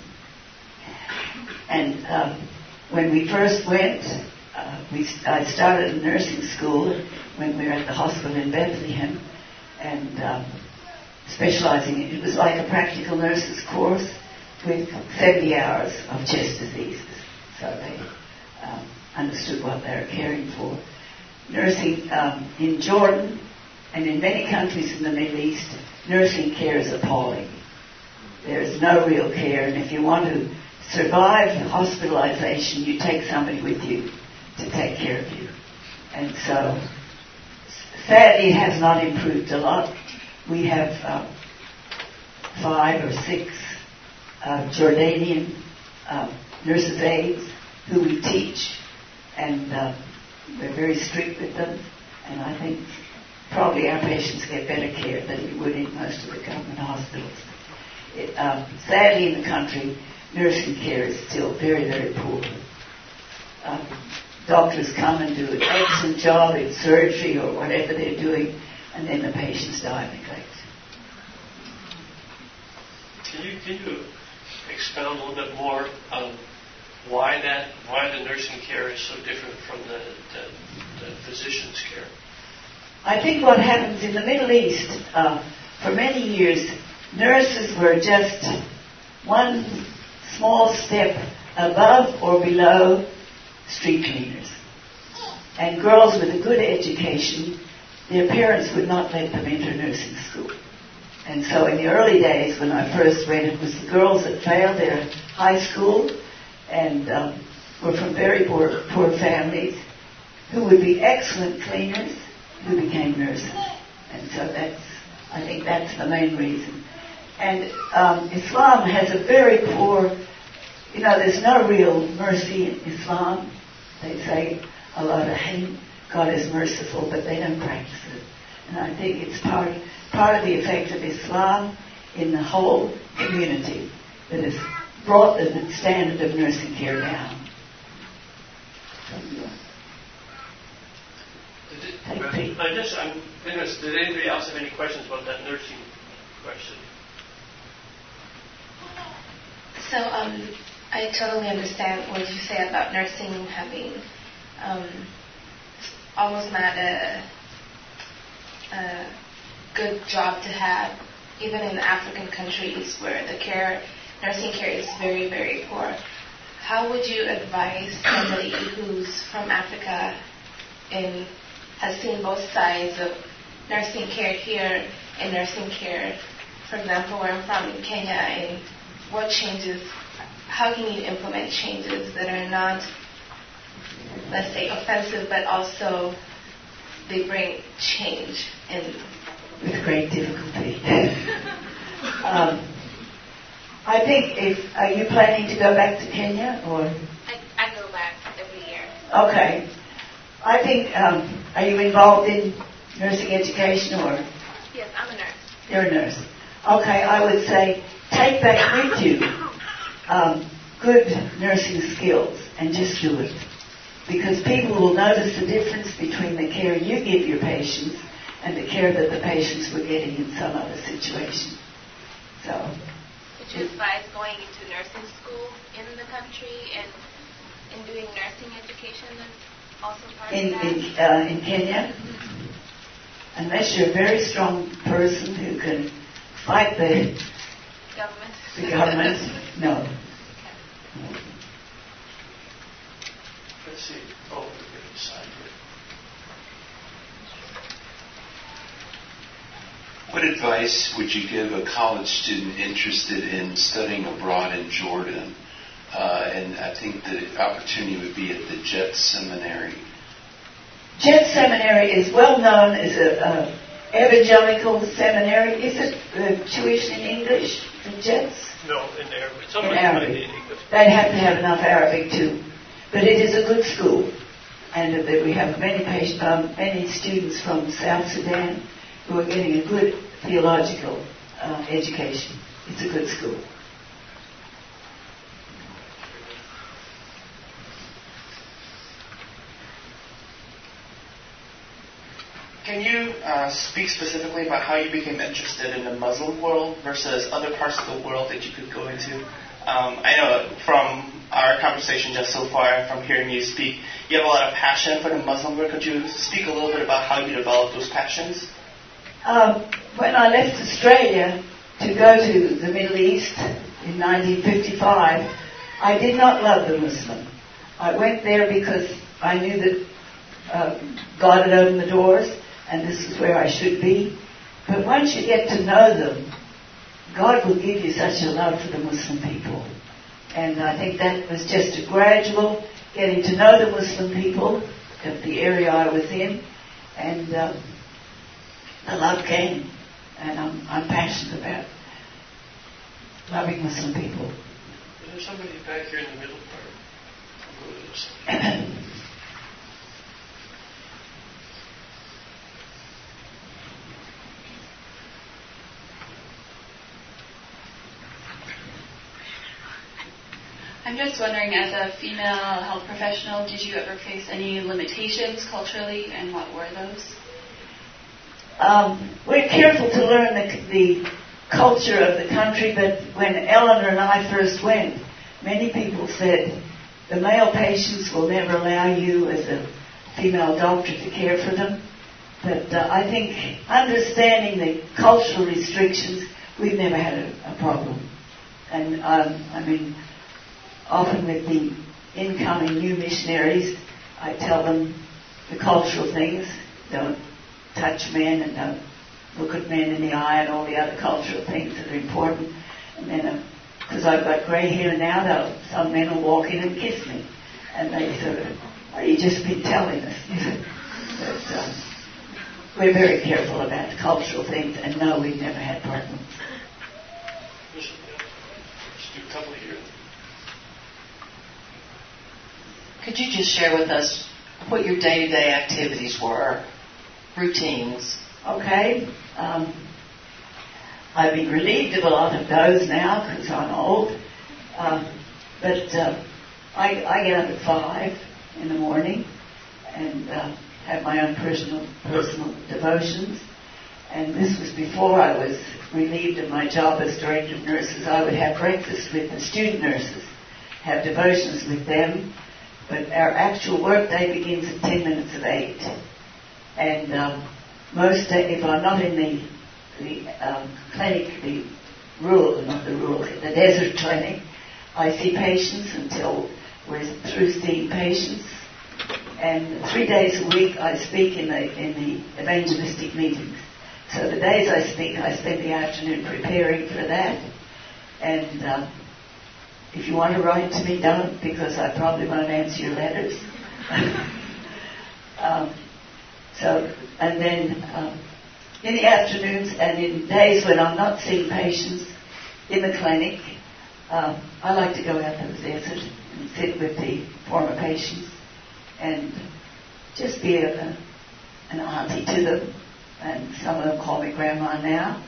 And um, when we first went, uh, we, I started a nursing school when we were at the hospital in Bethlehem, and um, specializing it was like a practical nurse's course with 70 hours of chest diseases. So they um, understood what they were caring for. Nursing um, in Jordan and in many countries in the Middle East, nursing care is appalling. There is no real care, and if you want to survive hospitalization, you take somebody with you to take care of you. And so, sadly, it has not improved a lot. We have uh, five or six uh, Jordanian uh, nurses aides who we teach, and uh, we're very strict with them. And I think probably our patients get better care than you would in most of the government hospitals. It, um, sadly, in the country, nursing care is still very, very poor. Doctors come and do an excellent job in surgery or whatever they're doing, and then the patients die of neglect. Can you, can you expound a little bit more on why that why the nursing care is so different from the, the, the physician's care? I think what happens in the Middle East, uh, for many years, nurses were just one small step above or below street cleaners. And girls with a good education, their parents would not let them enter nursing school. And so in the early days when I first read it was the girls that failed their high school and um, were from very poor, poor families who would be excellent cleaners who became nurses. And so that's, I think that's the main reason. And um, Islam has a very poor, you know, there's no real mercy in Islam. They say Allah Rahim, God is merciful, but they don't practice it. And I think it's part, part of the effect of Islam in the whole community that has brought the standard of nursing care down. I just, I'm interested. Did anybody else have any questions about that nursing question? So, um, I totally understand what you say about nursing having um, almost not a, a good job to have, even in African countries where the care, nursing care is very, very poor. How would you advise somebody who's from Africa and has seen both sides of nursing care here and nursing care, for example, where I'm from in Kenya, and what changes, how can you implement changes that are not, let's say, offensive, but also they bring change in with great difficulty. um, I think if are you planning to go back to Kenya or? I, I go back every year. Okay. I think um, are you involved in nursing education or? Yes, I'm a nurse. You're a nurse. Okay, I would say take back with you um, good nursing skills and just do it. Because people will notice the difference between the care you give your patients and the care that the patients were getting in some other situation. So. Would you advise going into nursing school in the country and in doing nursing education that's also part in, of that? In, uh, in Kenya? Unless you're a very strong person who can fight the government, the government no. Let's see. Oh, the side here. What advice would you give a college student interested in studying abroad in Jordan? Uh, and I think the opportunity would be at the Jet Seminary. Jet Seminary is well known as a, evangelical seminary. Is it uh, tuition in English? The Jets? No, in Arabic. in Arabic. They have to have enough Arabic too. But it is a good school. And uh, we have many, patients, um, many students from South Sudan who are getting a good theological uh, education. It's a good school. Can you uh, speak specifically about how you became interested in the Muslim world versus other parts of the world that you could go into? Um, I know from our conversation just so far, and from hearing you speak, you have a lot of passion for the Muslim world. Could you speak a little bit about how you developed those passions? Um, when I left Australia to go to the Middle East in 1955, I did not love the Muslim. I went there because I knew that uh, God had opened the doors and this is where I should be. But once you get to know them, God will give you such a love for the Muslim people. And I think that was just a gradual getting to know the Muslim people of the area I was in. And uh, the love came. And I'm, I'm passionate about loving Muslim people. Is there somebody back here in the middle part. I'm just wondering, as a female health professional, did you ever face any limitations culturally, and what were those? Um, we're careful to learn the, the culture of the country, but when Eleanor and I first went, many people said, the male patients will never allow you as a female doctor to care for them. But uh, I think understanding the cultural restrictions, we've never had a, a problem. And um, I mean, often with the incoming new missionaries, I tell them the cultural things. Don't touch men and don't look at men in the eye and all the other cultural things that are important. And then, because uh, I've got grey hair now, though, some men will walk in and kiss me. And they sort of, oh, you just been telling us. but, uh, we're very careful about cultural things, and no, we've never had problems. Could you just share with us what your day-to-day activities were, routines? Okay. Um, I've been relieved of a lot of those now because I'm old. Um, but uh, I, I get up at five in the morning and uh, have my own personal personal devotions. And this was before I was relieved of my job as director of nurses. I would have breakfast with the student nurses, have devotions with them, but our actual work day begins at 10 minutes of 8. And um, most day, if I'm not in the, the um, clinic, the rural, not the rural, the desert clinic, I see patients until we're through seeing patients. And three days a week I speak in the, in the evangelistic meetings. So the days I speak, I spend the afternoon preparing for that. And uh, if you want to write to me, don't, because I probably won't answer your letters. um, so, and then um, in the afternoons and in days when I'm not seeing patients in the clinic, um, I like to go out to the desert and sit with the former patients and just be a, an auntie to them. And some of them call me grandma now,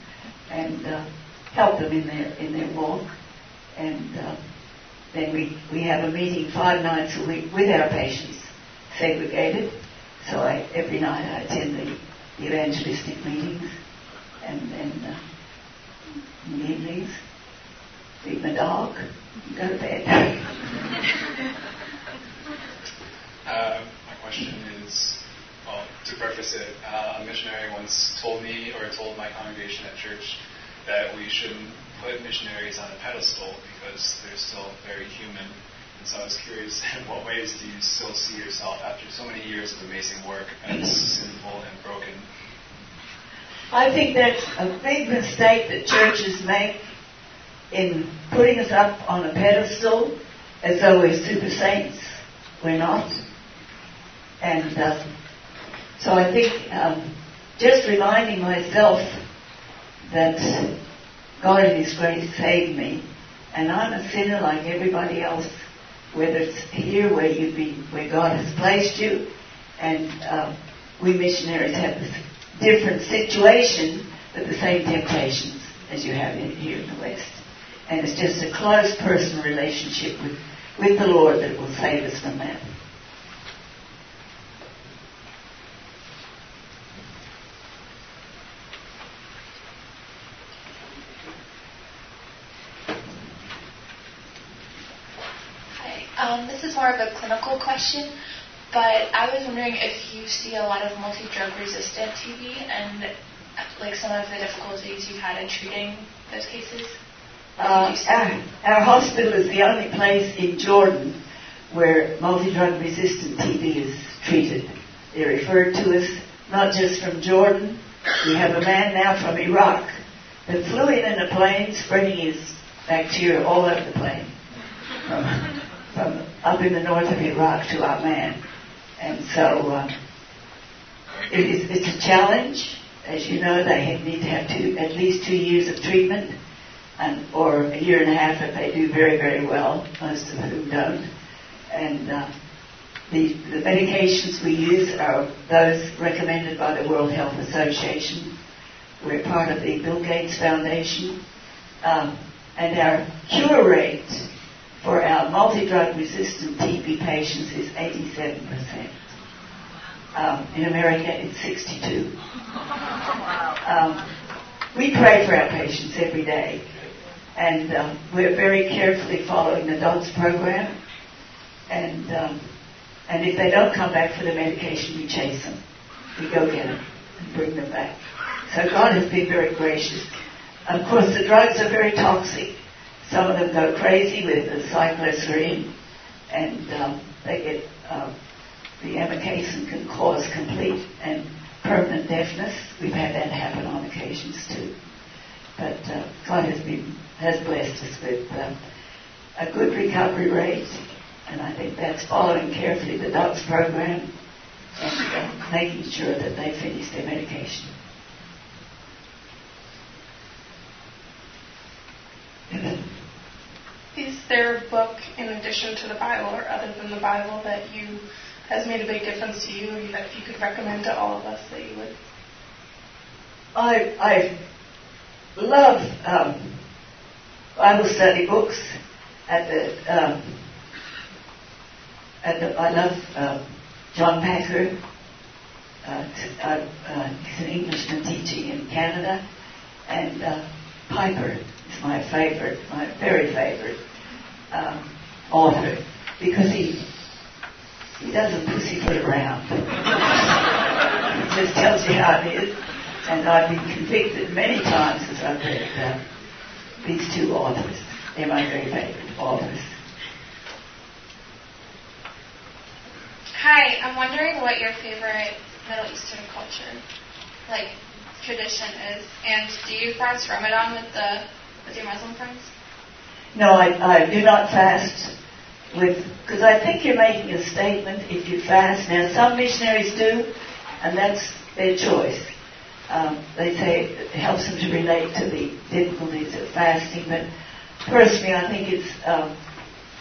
and uh, help them in their in their walk. And uh, then we, we have a meeting five nights a week with our patients, segregated. So I, every night I attend the, evangelistic meetings, and then uh, in the evenings feed my dog, and go to bed. uh, my question is, well, to preface it, uh, a missionary once told me or told my congregation at church that we shouldn't put missionaries on a pedestal because they're still very human. And so I was curious, in what ways do you still see yourself after so many years of amazing work as sinful and broken? I think that's a big mistake that churches make in putting us up on a pedestal as though we're super saints. We're not. And uh, so I think um, just reminding myself that God in His grace saved me, and I'm a sinner like everybody else, whether it's here where you've been, where God has placed you, and uh, we missionaries have this different situation, but the same temptations as you have in, here in the West. And it's just a close personal relationship with, with the Lord that will save us from that. Um, this is more of a clinical question, but I was wondering if you see a lot of multi-drug resistant TB and like some of the difficulties you've had in treating those cases. Uh, our, our hospital is the only place in Jordan where multi-drug resistant TB is treated. They're referred to us not just from Jordan. We have a man now from Iraq that flew in in a plane spreading his bacteria all over the plane. From up in the north of Iraq to Amman. And so uh, it is, it's a challenge. As you know, they need to have two, at least two years of treatment, and, or a year and a half if they do very, very well, most of whom don't. And uh, the, the medications we use are those recommended by the World Health Association. We're part of the Bill Gates Foundation. Um, and our cure rate for our multi-drug resistant TB patients is 87%. Um, in America, it's 62. Um, we pray for our patients every day, and um, we're very carefully following the DOTS program. And um, and if they don't come back for the medication, we chase them. We go get them. and bring them back. So God has been very gracious. Of course, the drugs are very toxic. Some of them go crazy with the cycloserine, and um, they get um, the amikacin can cause complete and permanent deafness. We've had that happen on occasions too. But uh, God has been has blessed us with uh, a good recovery rate, and I think that's following carefully the DOTS program and uh, making sure that they finish their medication. Is there a book in addition to the Bible or other than the Bible that you has made a big difference to you or that you could recommend to all of us that you would? I I love um, Bible study books. At the um, at the I love uh, John Packer. Uh, t- uh, uh, he's an Englishman teaching in Canada, and uh, Piper is my favorite, my very favorite um, author because he he doesn't pussyfoot around. he just tells you how it is. And I've been convicted many times as I've read uh, these two authors. They're my very favorite authors. Hi, I'm wondering what your favorite Middle Eastern culture, like tradition, is, and do you cross Ramadan with the with your Muslim friends? No, I, I do not fast with because I think you're making a statement if you fast. Now, some missionaries do, and that's their choice. Um, they say it helps them to relate to the difficulties of fasting, but personally, I think it's um,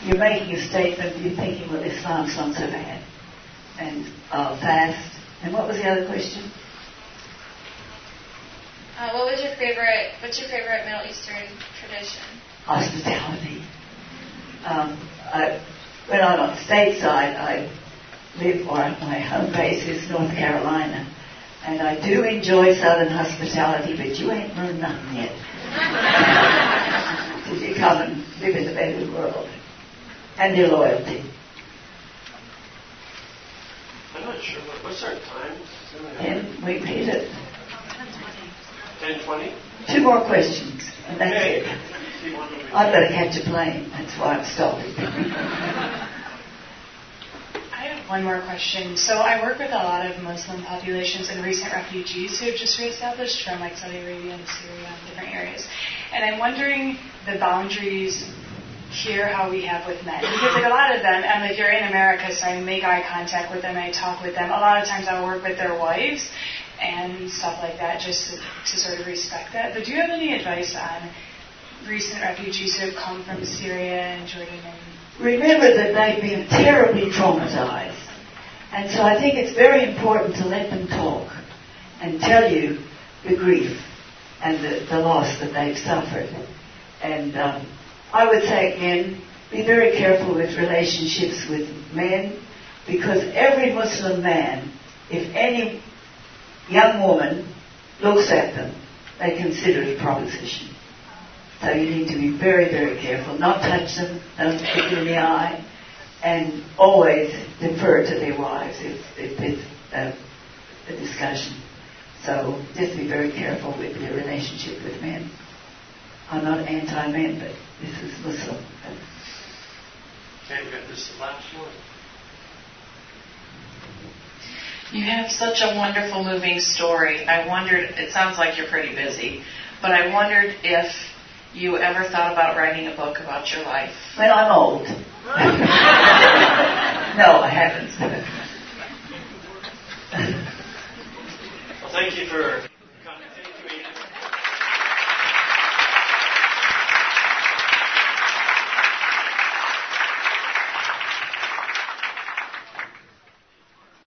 you're making a statement. You're thinking, well, Islam's not so bad, and I'll fast. And what was the other question? Uh, what was your favorite? What's your favorite Middle Eastern tradition? Hospitality. Um, I, when I'm on the stateside, I live, or my home base is North Carolina, and I do enjoy Southern hospitality, but you ain't learned nothing yet. Till you come and live in the Bedouin world. And your loyalty. I'm not sure. What, what's our time? And we've hit it. 10:20. Two more questions, and that's Okay. it. Do you want to- plane. That's why I'm stopping. I have one more question. So I work with a lot of Muslim populations and recent refugees who have just reestablished from like Saudi Arabia and Syria and different areas. And I'm wondering the boundaries here how we have with men. Because like a lot of them, and like you're in America, so I make eye contact with them, I talk with them. A lot of times I'll work with their wives and stuff like that just to, to sort of respect that. But do you have any advice on recent refugees who have come from Syria and Jordan and Remember that they've been terribly traumatized. And so I think it's very important to let them talk and tell you the grief and the, the loss that they've suffered. And um, I would say again, be very careful with relationships with men because every Muslim man, if any young woman looks at them, they consider it a proposition. So you need to be very, very careful. Not touch them, don't look them in the eye, and always defer to their wives if, if it's a, a discussion. So just be very careful with your relationship with men. I'm not anti-men, but this is Muslim. Okay, we got this last one. You have such a wonderful, moving story. I wondered, it sounds like you're pretty busy, but I wondered if you ever thought about writing a book about your life. When I'm old. no, I haven't. Well, thank you for